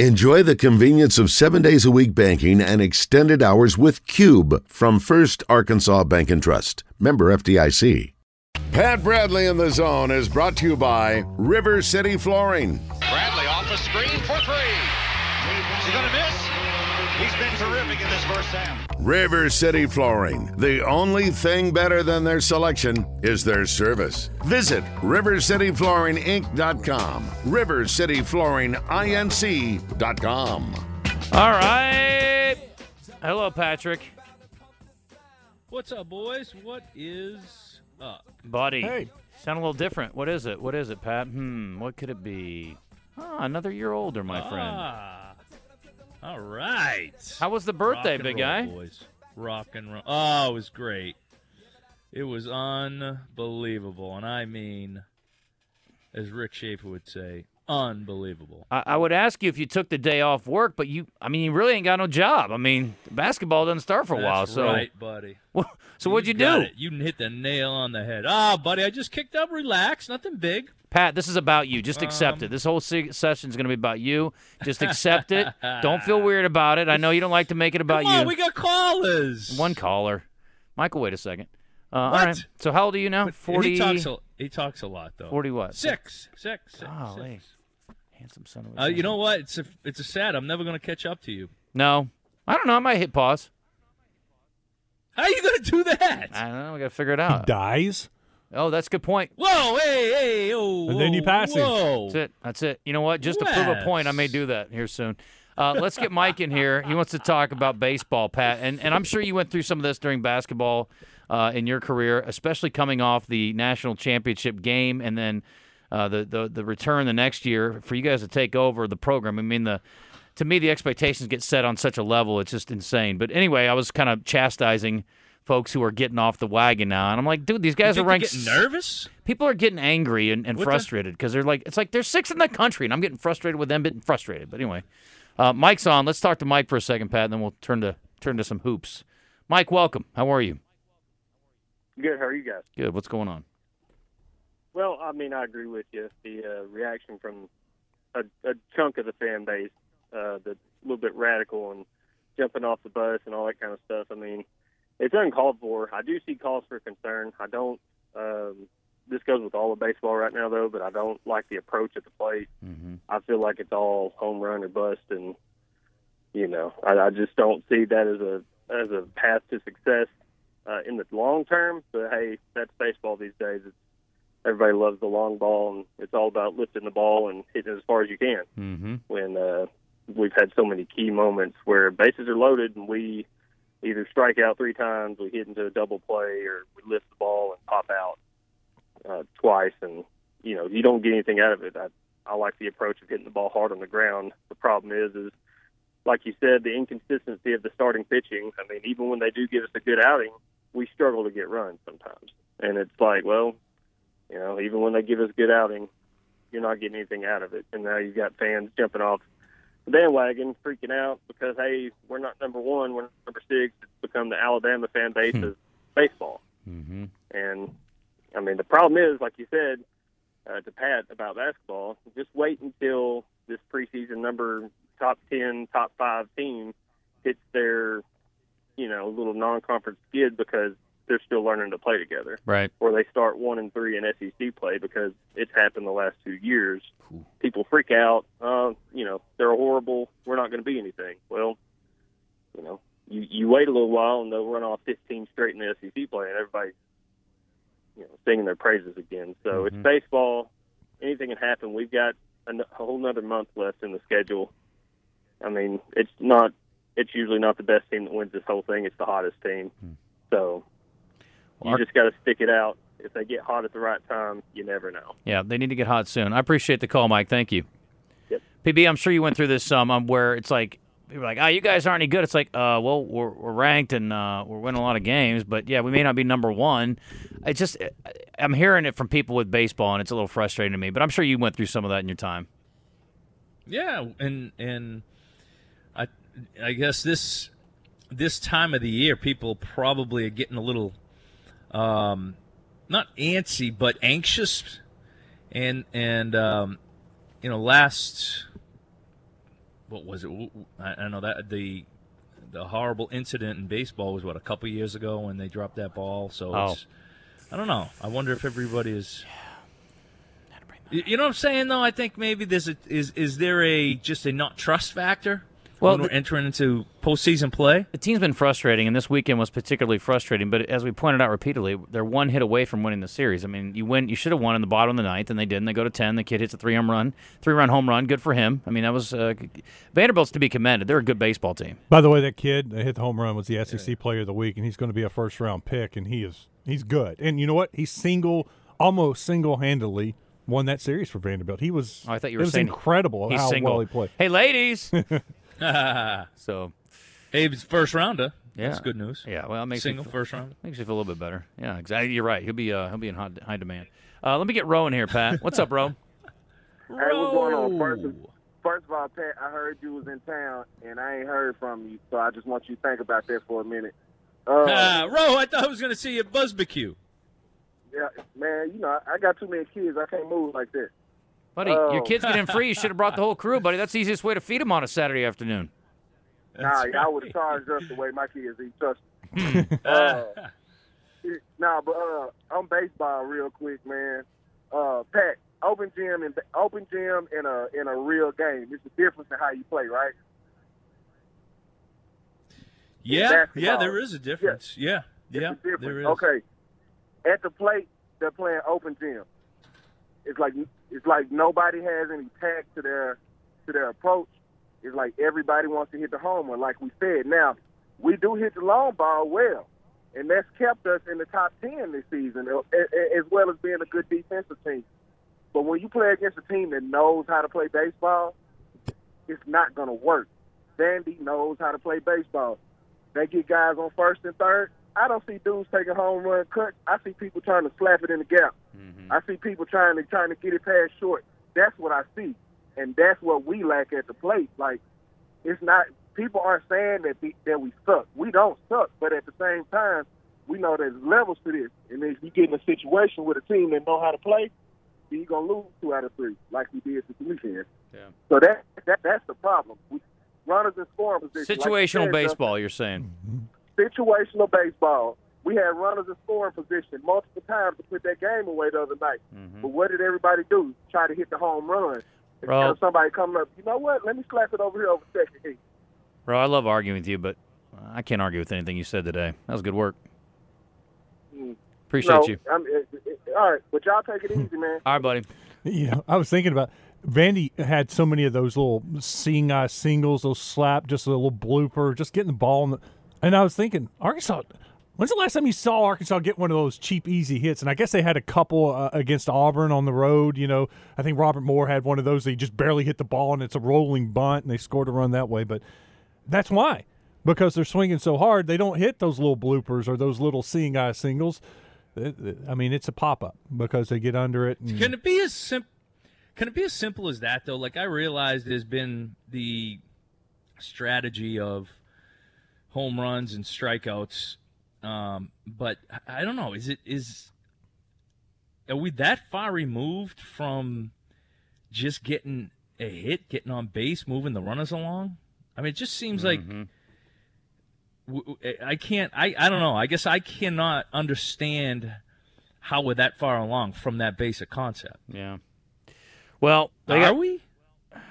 Enjoy the convenience of seven days a week banking and extended hours with Cube from First Arkansas Bank and Trust. Member FDIC. Pat Bradley in the zone is brought to you by River City Flooring. Bradley off a screen for three. Is he going to miss? He's been terrific in this first half. River City Flooring. The only thing better than their selection is their service. Visit rivercityflooringinc.com. rivercityflooringinc.com. All right. Hello, Patrick. What's up, boys? What is up? Buddy. Hey. Sound a little different. What is it? What is it, Pat? Hmm, what could it be? Ah, another year older, my friend. All right. How was the birthday, Rock and big roll, guy? Boys. Rock and roll. Oh, it was great. It was unbelievable, and I mean, as Rick Schaefer would say, unbelievable. I, I would ask you if you took the day off work, but you, I mean, you really ain't got no job. I mean, basketball doesn't start for a while, That's so. right, buddy. Well, So what'd you, do? it. You hit the nail on the head. Ah, buddy, I just kicked up. relaxed, nothing big. Pat, this is about you. Just accept Um, it. This whole se- session is going to be about you. Just accept it. Don't feel weird about it. I know you don't like to make it about Come on, you. we got callers. One caller. Michael, wait a second. Uh, What? right. So how old are you now? 40. He talks. A, he talks a lot, though. 40 what? Six. Golly. six. Handsome son of a Uh, you know what? It's a it's a sad. I'm never going to catch up to you. No. I don't know. I might hit pause. How are you going to do that? I don't know. We got to figure it out. He dies. Oh, that's a good point. Whoa, hey, hey, oh, And then you pass him. Whoa. That's it. That's it. You know what? Just to prove a point, I may do that here soon. Uh, let's get Mike in here. He wants to talk about baseball, Pat, and and I'm sure you went through some of this during basketball uh, in your career, especially coming off the national championship game and then uh, the, the the return the next year for you guys to take over the program. I mean the. To me, the expectations get set on such a level; it's just insane. But anyway, I was kind of chastising folks who are getting off the wagon now, and I'm like, dude, these guys are ranked. you're getting nervous? people are getting angry and, and frustrated because they're like, it's like they're sixth in the country, and I'm getting frustrated with them getting frustrated. But anyway, uh, Mike's on. Let's talk to Mike for a second, Pat, and then we'll turn to turn to some hoops. Mike, welcome. How are you? Good. How are you guys? Good. What's going on? Well, I mean, I agree with you. The uh, reaction from a, a chunk of the fan base, uh, the little bit radical and jumping off the bus and all that kind of stuff. I mean, it's uncalled for. I do see calls for concern. I don't. Um, this goes with all of baseball right now, though. But I don't like the approach at the plate. Mm-hmm. I feel like it's all home run or bust, and you know, I, I just don't see that as a as a path to success uh, in the long term. But hey, that's baseball these days. It's everybody loves the long ball, and it's all about lifting the ball and hitting it as far as you can. Mm-hmm. When uh, we've had so many key moments where bases are loaded and we either strike out three times, we hit into a double play, or we lift the ball and pop out uh, twice, and you know you don't get anything out of it. I, I like the approach of hitting the ball hard on the ground. The problem is, is like you said, the inconsistency of the starting pitching. I mean, even when they do give us a good outing, we struggle to get runs sometimes, and it's like, well, you know, even when they give us good outing, you're not getting anything out of it. And now you've got fans jumping off bandwagon, freaking out because hey, we're not number one, we're not number six. It's become the Alabama fan base of baseball. Mm-hmm. And I mean, the problem is, like you said uh, to Pat about basketball, just wait until this preseason number top ten, top five team hits their, you know, little non-conference skid because they're still learning to play together Right. or they start one and three in SEC play because it's happened the last two years. People freak out. Uh, you know, they're horrible. We're not going to be anything. Well, you know, you you wait a little while and they'll run off 15 straight in the SEC play, and everybody, you know, singing their praises again. So it's baseball. Anything can happen. We've got a whole another month left in the schedule. I mean, it's not. It's usually not the best team that wins this whole thing. It's the hottest team. So you Our- just got to stick it out. If they get hot at the right time, you never know. Yeah, they need to get hot soon. I appreciate the call, Mike. Thank you. Yep. PB, I'm sure you went through this some um, where it's like people are like, "Oh, you guys aren't any good." It's like, uh, well, we're, we're ranked and uh, we're winning a lot of games, but yeah, we may not be number one. It's just I'm hearing it from people with baseball, and it's a little frustrating to me. But I'm sure you went through some of that in your time. Yeah, and and I I guess this this time of the year, people probably are getting a little um, not antsy, but anxious, and and um, you know last what was it? I, I know that the the horrible incident in baseball was what a couple years ago when they dropped that ball. So Oh. it's, I don't know. I wonder if everybody is. You you know what I'm saying? Though I think maybe there's a is is there a just a not trust factor Well, when we're the- entering into postseason play? The team's been frustrating, and this weekend was particularly frustrating. But as we pointed out repeatedly, they're one hit away from winning the series. I mean, you win, you should have won in the bottom of the ninth, and they didn't. They go to ten. The kid hits a three home run, three run home run. Good for him. I mean, that was uh, Vanderbilt's to be commended. They're a good baseball team. By the way, that kid that hit the home run was the SEC Player of the Week, and he's going to be a first round pick, and he is he's good. And you know what? He's single, almost single handedly won that series for Vanderbilt. He was. Oh, I thought you were it was saying incredible He's how single. well he played. Hey, ladies. so Abe's first rounder. Yeah. That's good news. yeah, well, it makes Single me feel, first round. makes you feel a little bit better. Yeah, exactly. You're right. He'll be uh, he'll be in high, high demand. Uh, let me get Rowan here, Pat. What's up, Ro? Hey, what's going on? First of, first of all, Pat, I heard you was in town, and I ain't heard from you, so I just want you to think about that for a minute. Uh, Ah, Ro, I thought I was going to see you at Buzzbecue. yeah, man, you know, I got too many kids. I can't move like that. Buddy, your Oh. kids get in free. You should have brought the whole crew, buddy. That's the easiest way to feed them on a Saturday afternoon. Nah, That's y'all would have charged us the way my kids eat. Trust me. uh, nah, but uh, on baseball, real quick, man. Uh, Pat, open gym and open gym in a in a real game. It's a difference in how you play, right? Yeah, yeah, there is a difference. Yeah, It's yeah, difference. there is. Okay. At the plate, they're playing open gym. It's like it's like nobody has any tact to their to their approach. It's like everybody wants to hit the home run, like we said. Now, we do hit the long ball well, and that's kept us in the top ten this season, uh, a- as well as being a good defensive team. But when you play against a team that knows how to play baseball, it's not going to work. Vandy knows how to play baseball. They get guys on first and third. I don't see dudes taking home run cuts. I see people trying to slap it in the gap. Mm-hmm. I see people trying to trying to get it past short. That's what I see, and that's what we lack at the plate. Like it's not people aren't saying that the, that we suck. We don't suck, but at the same time, we know there's levels to this. And if you get in a situation with a team that know how to play, then you're gonna lose two out of three, like we did this weekend. Yeah. So that, that that's the problem. We, runners in scoring position. like Situational said, baseball, you're saying. Situational baseball. We had runners in scoring position multiple times to put that game away the other night. Mm-hmm. But what did everybody do? Try to hit the home run. Instead Bro. of somebody coming up, you know what? Let me slap it over here over second heat. Bro, I love arguing with you, but I can't argue with anything you said today. That was good work. Mm. Appreciate no, you. I'm, it, it, all right, but y'all take it easy, man. All right, buddy. You know, I was thinking about Vandy had so many of those little seeing eye singles, those slap, just a little blooper, just getting the ball. In the, and I was thinking, Arkansas. When's the last time you saw Arkansas get one of those cheap, easy hits? And I guess they had a couple uh, against Auburn on the road. You know, I think Robert Moore had one of those. He just barely hit the ball, and it's a rolling bunt, and they scored a run that way. But that's why, because they're swinging so hard, they don't hit those little bloopers or those little seeing eye singles. I mean, it's a pop up because they get under it. And, Can it be as simple? Can it be as simple as that though? Like I realize there's been the strategy of home runs and strikeouts, um, but I don't know. Is it is are we that far removed from just getting a hit, getting on base, moving the runners along? I mean, it just seems like Mm-hmm. w- I can't. I I don't know. I guess I cannot understand how we're that far along from that basic concept. Yeah. Well, Are got, we?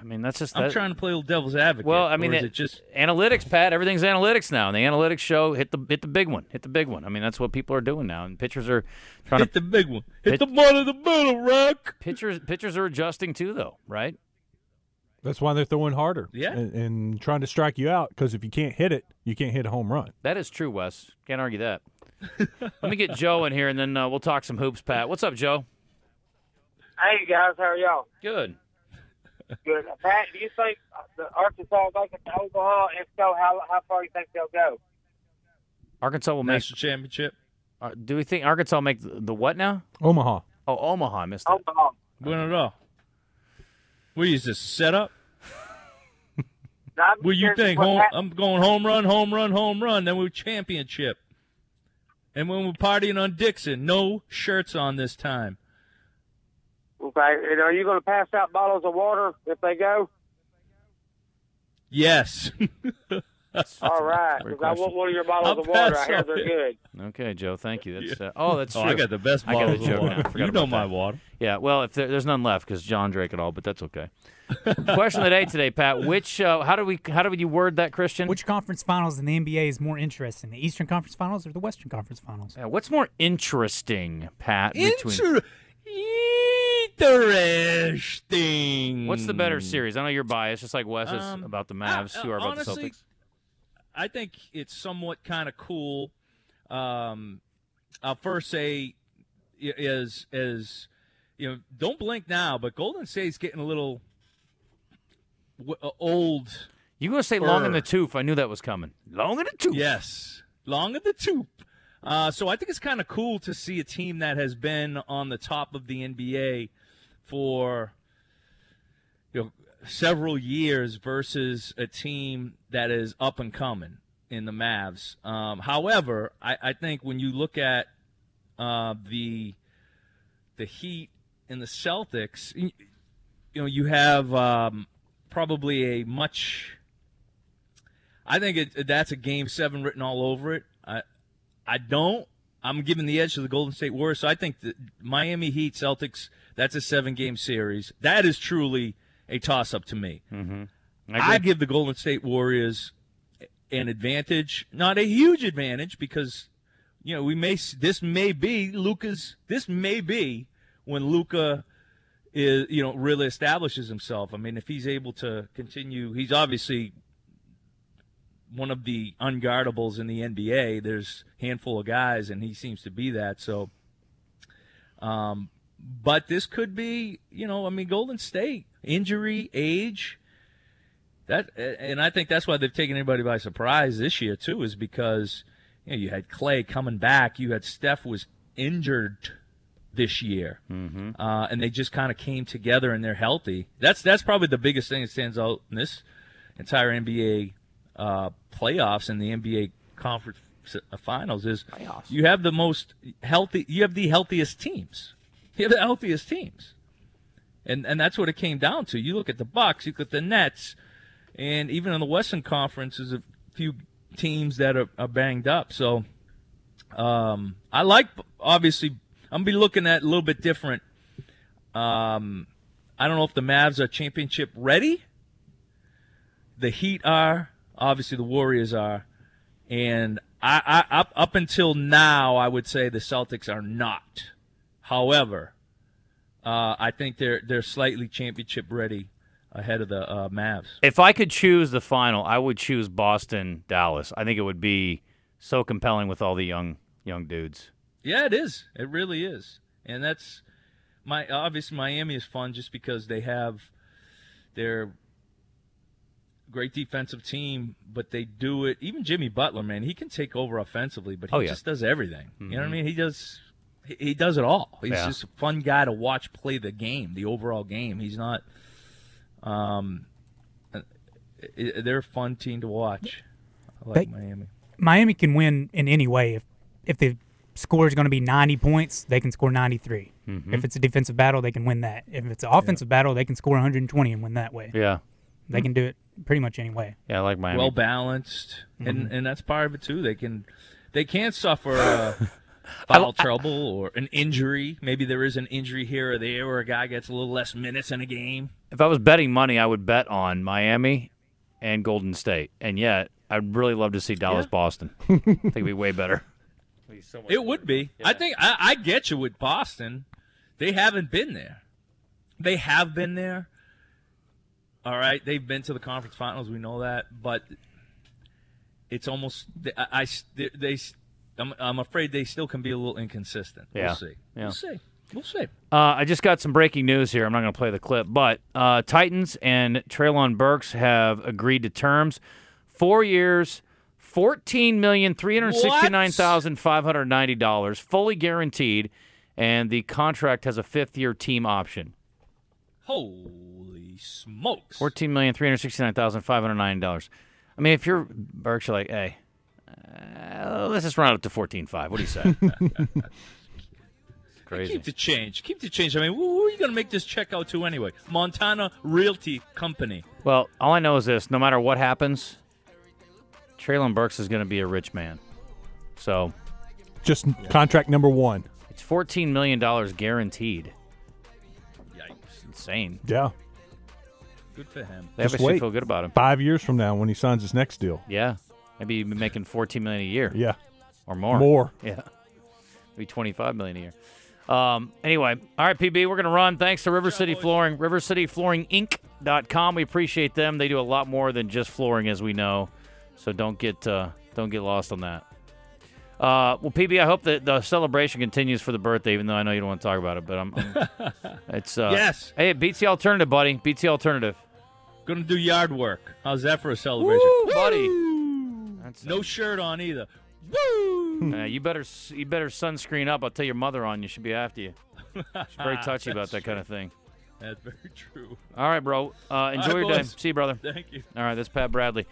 I mean, that's just I'm trying to play a little devil's advocate. Well, I mean, it- it just analytics, Pat. Everything's analytics now, and the analytics show hit the hit the big one, hit the big one. I mean, that's what people are doing now, and pitchers are trying hit to hit the big one, hit Hit- the one in the middle, Rock? pitchers pitchers are adjusting too, though, right? That's why they're throwing harder. Yeah. And, and trying to strike you out because if you can't hit it, you can't hit a home run. That is true, Wes. Can't argue that. Let me get Joe in here, and then uh, we'll talk some hoops. Pat, what's up, Joe? Hey guys, how are y'all? Good. Good. Pat, do you think the Arkansas will make it to Omaha? If so, how how far do you think they'll go? Arkansas will make. National championship. Uh, do we think Arkansas will make the, the what now? Omaha. Oh, Omaha. I missed it. Omaha. Win it all. What is this setup? Now, What do you think? Home, I'm going home run, home run, home run. Then we championship. And when we're partying on Dickson, no shirts on this time. Okay, and are you going to pass out bottles of water if they go? Yes. All right, because I want one of your bottles I'll of water. I pass hear they're good. Okay, Joe. Thank you. That's uh, oh, that's oh, true. I got the best I got a bottles of joke water. You know my that. water. Yeah, well, if there, there's none left because John drank it all, but that's okay. Question of the day today, Pat. Which uh, how do we how do you word that, Christian? Which conference finals in the NBA is more interesting, the Eastern Conference Finals or the Western Conference Finals? Yeah, what's more interesting, Pat? Between Inter- interesting. what's the better series? I know you're biased, just like Wes is Um, about the Mavs. I- who are about honestly, the Celtics? I think it's somewhat kind of cool. Um, I'll first say is is you know don't blink now, but Golden State's getting a little w- uh, old. You gonna say long in the tooth? I knew that was coming. Long in the tooth. Yes, long in the tooth. Uh, so I think it's kind of cool to see a team that has been on the top of the NBA for you know several years versus a team that is up and coming in the Mavs. Um, however, I, I think when you look at uh, the the Heat and the Celtics, you, you know, you have um, probably a much. I think it, that's a game seven written all over it. I, I don't. I'm giving the edge to the Golden State Warriors. So I think the Miami Heat Celtics. That's a seven game series. That is truly a toss up to me. Mm-hmm. I, give the Golden State Warriors an advantage, not a huge advantage, because you know we may this may be Luka's. This may be when Luca is you know really establishes himself. I mean, if he's able to continue, he's obviously one of the unguardables in the NBA. There's a handful of guys, and he seems to be that. So, um, but this could be, you know, I mean, Golden State injury, age. That and I think that's why they've taken anybody by surprise this year too, is because you, know, you had Clay coming back, you had Steph was injured this year, Mm-hmm. uh, and they just kind of came together and they're healthy. That's that's probably the biggest thing that stands out in this entire NBA uh, playoffs and the NBA conference uh, finals is you have the most healthy, you have the healthiest teams, you have the healthiest teams, and and that's what it came down to. You look at the Bucks, you look at the Nets, and even in the Western Conference, there's a few teams that are, are banged up. So um, I like obviously. I'm gonna be looking at a little bit different. Um, I don't know if the Mavs are championship ready. The Heat are. Obviously, the Warriors are. And I, I up up until now, I would say the Celtics are not. However, uh, I think they're they're slightly championship ready ahead of the uh, Mavs. If I could choose the final, I would choose Boston Dallas. I think it would be so compelling with all the young young dudes. Yeah, it is. It really is. And that's my obviously Miami is fun just because they have their great defensive team, but they do it. Even Jimmy Butler, man, he can take over offensively, but he Oh, yeah. just does everything. You know what I Mhm. mean? He does. He he does it all. He's Yeah. just a fun guy to watch play the game, the overall game. He's not. Um, uh, they're a fun team to watch. I like They- Miami. Miami can win in any way. If if the score is going to be 90 points, they can score 93. Mhm. If it's a defensive battle, they can win that. If it's an offensive battle, they can score 120 and win that way. Yeah. They can do it pretty much any way. Yeah, I like Miami. well balanced, and and that's part of it too. They can they can't suffer uh, foul trouble or an injury. Maybe there is an injury here or there, where a guy gets a little less minutes in a game. if I was betting money, I would bet on Miami and Golden State. And yet, I'd really love to see Dallas Yeah. Boston. I think it'd be way better. It'd be so much It would be. I think I, I get you with Boston. They haven't been there. They have been there. All right, they've been to the conference finals. We know that, but it's almost I, I they, they I'm, I'm afraid they still can be a little inconsistent. Yeah. We'll see. Yeah. We'll see. We'll see. Uh, I just got some breaking news here. I'm not going to play the clip, but uh, Titans and Treylon Burks have agreed to terms. Four years, fourteen million three hundred sixty-nine thousand five hundred ninety dollars, fully guaranteed, and the contract has a fifth-year team option. Holy smokes! Fourteen million three hundred sixty-nine thousand five hundred ninety dollars. I mean, if you're Burks, you're like, hey, uh, let's just round it up to fourteen-five. What do you say? Crazy. Keep the change. Keep the change. I mean, who, who are you going to make this check out to anyway? Montana Realty Company. Well, all I know is this: no matter what happens, Treylon Burks is going to be a rich man. So Just contract number one. it's fourteen million dollars guaranteed. Yikes. It's insane. Yeah. Good for him. They Just obviously wait. feel good about him. Five years from now, when he signs his next deal. Yeah, maybe he'd be making fourteen million a year. Yeah. or more. More. Yeah, maybe twenty-five million a year. Um, anyway, all right, PB, we're gonna run. Thanks to River City Flooring, RiverCityFlooringInc.com. We appreciate them. They do a lot more than just flooring, as we know. So don't get uh, don't get lost on that. Uh, well, PB, I hope that the celebration continues for the birthday, even though I know you don't want to talk about it. But I'm, I'm it's uh, Yes. Hey, it beats the alternative, buddy. Beats the alternative, Going to do yard work. How's that for a celebration? Woo, buddy. That's No shirt on either. Woo! Uh, you better you better sunscreen up. I'll tell your mother on you. She'll be after you. She's very touchy about That's that kind of thing. That's very true. All right, bro. Uh, enjoy All right, your day. See you, brother. Thank you. All right, that's Pat Bradley.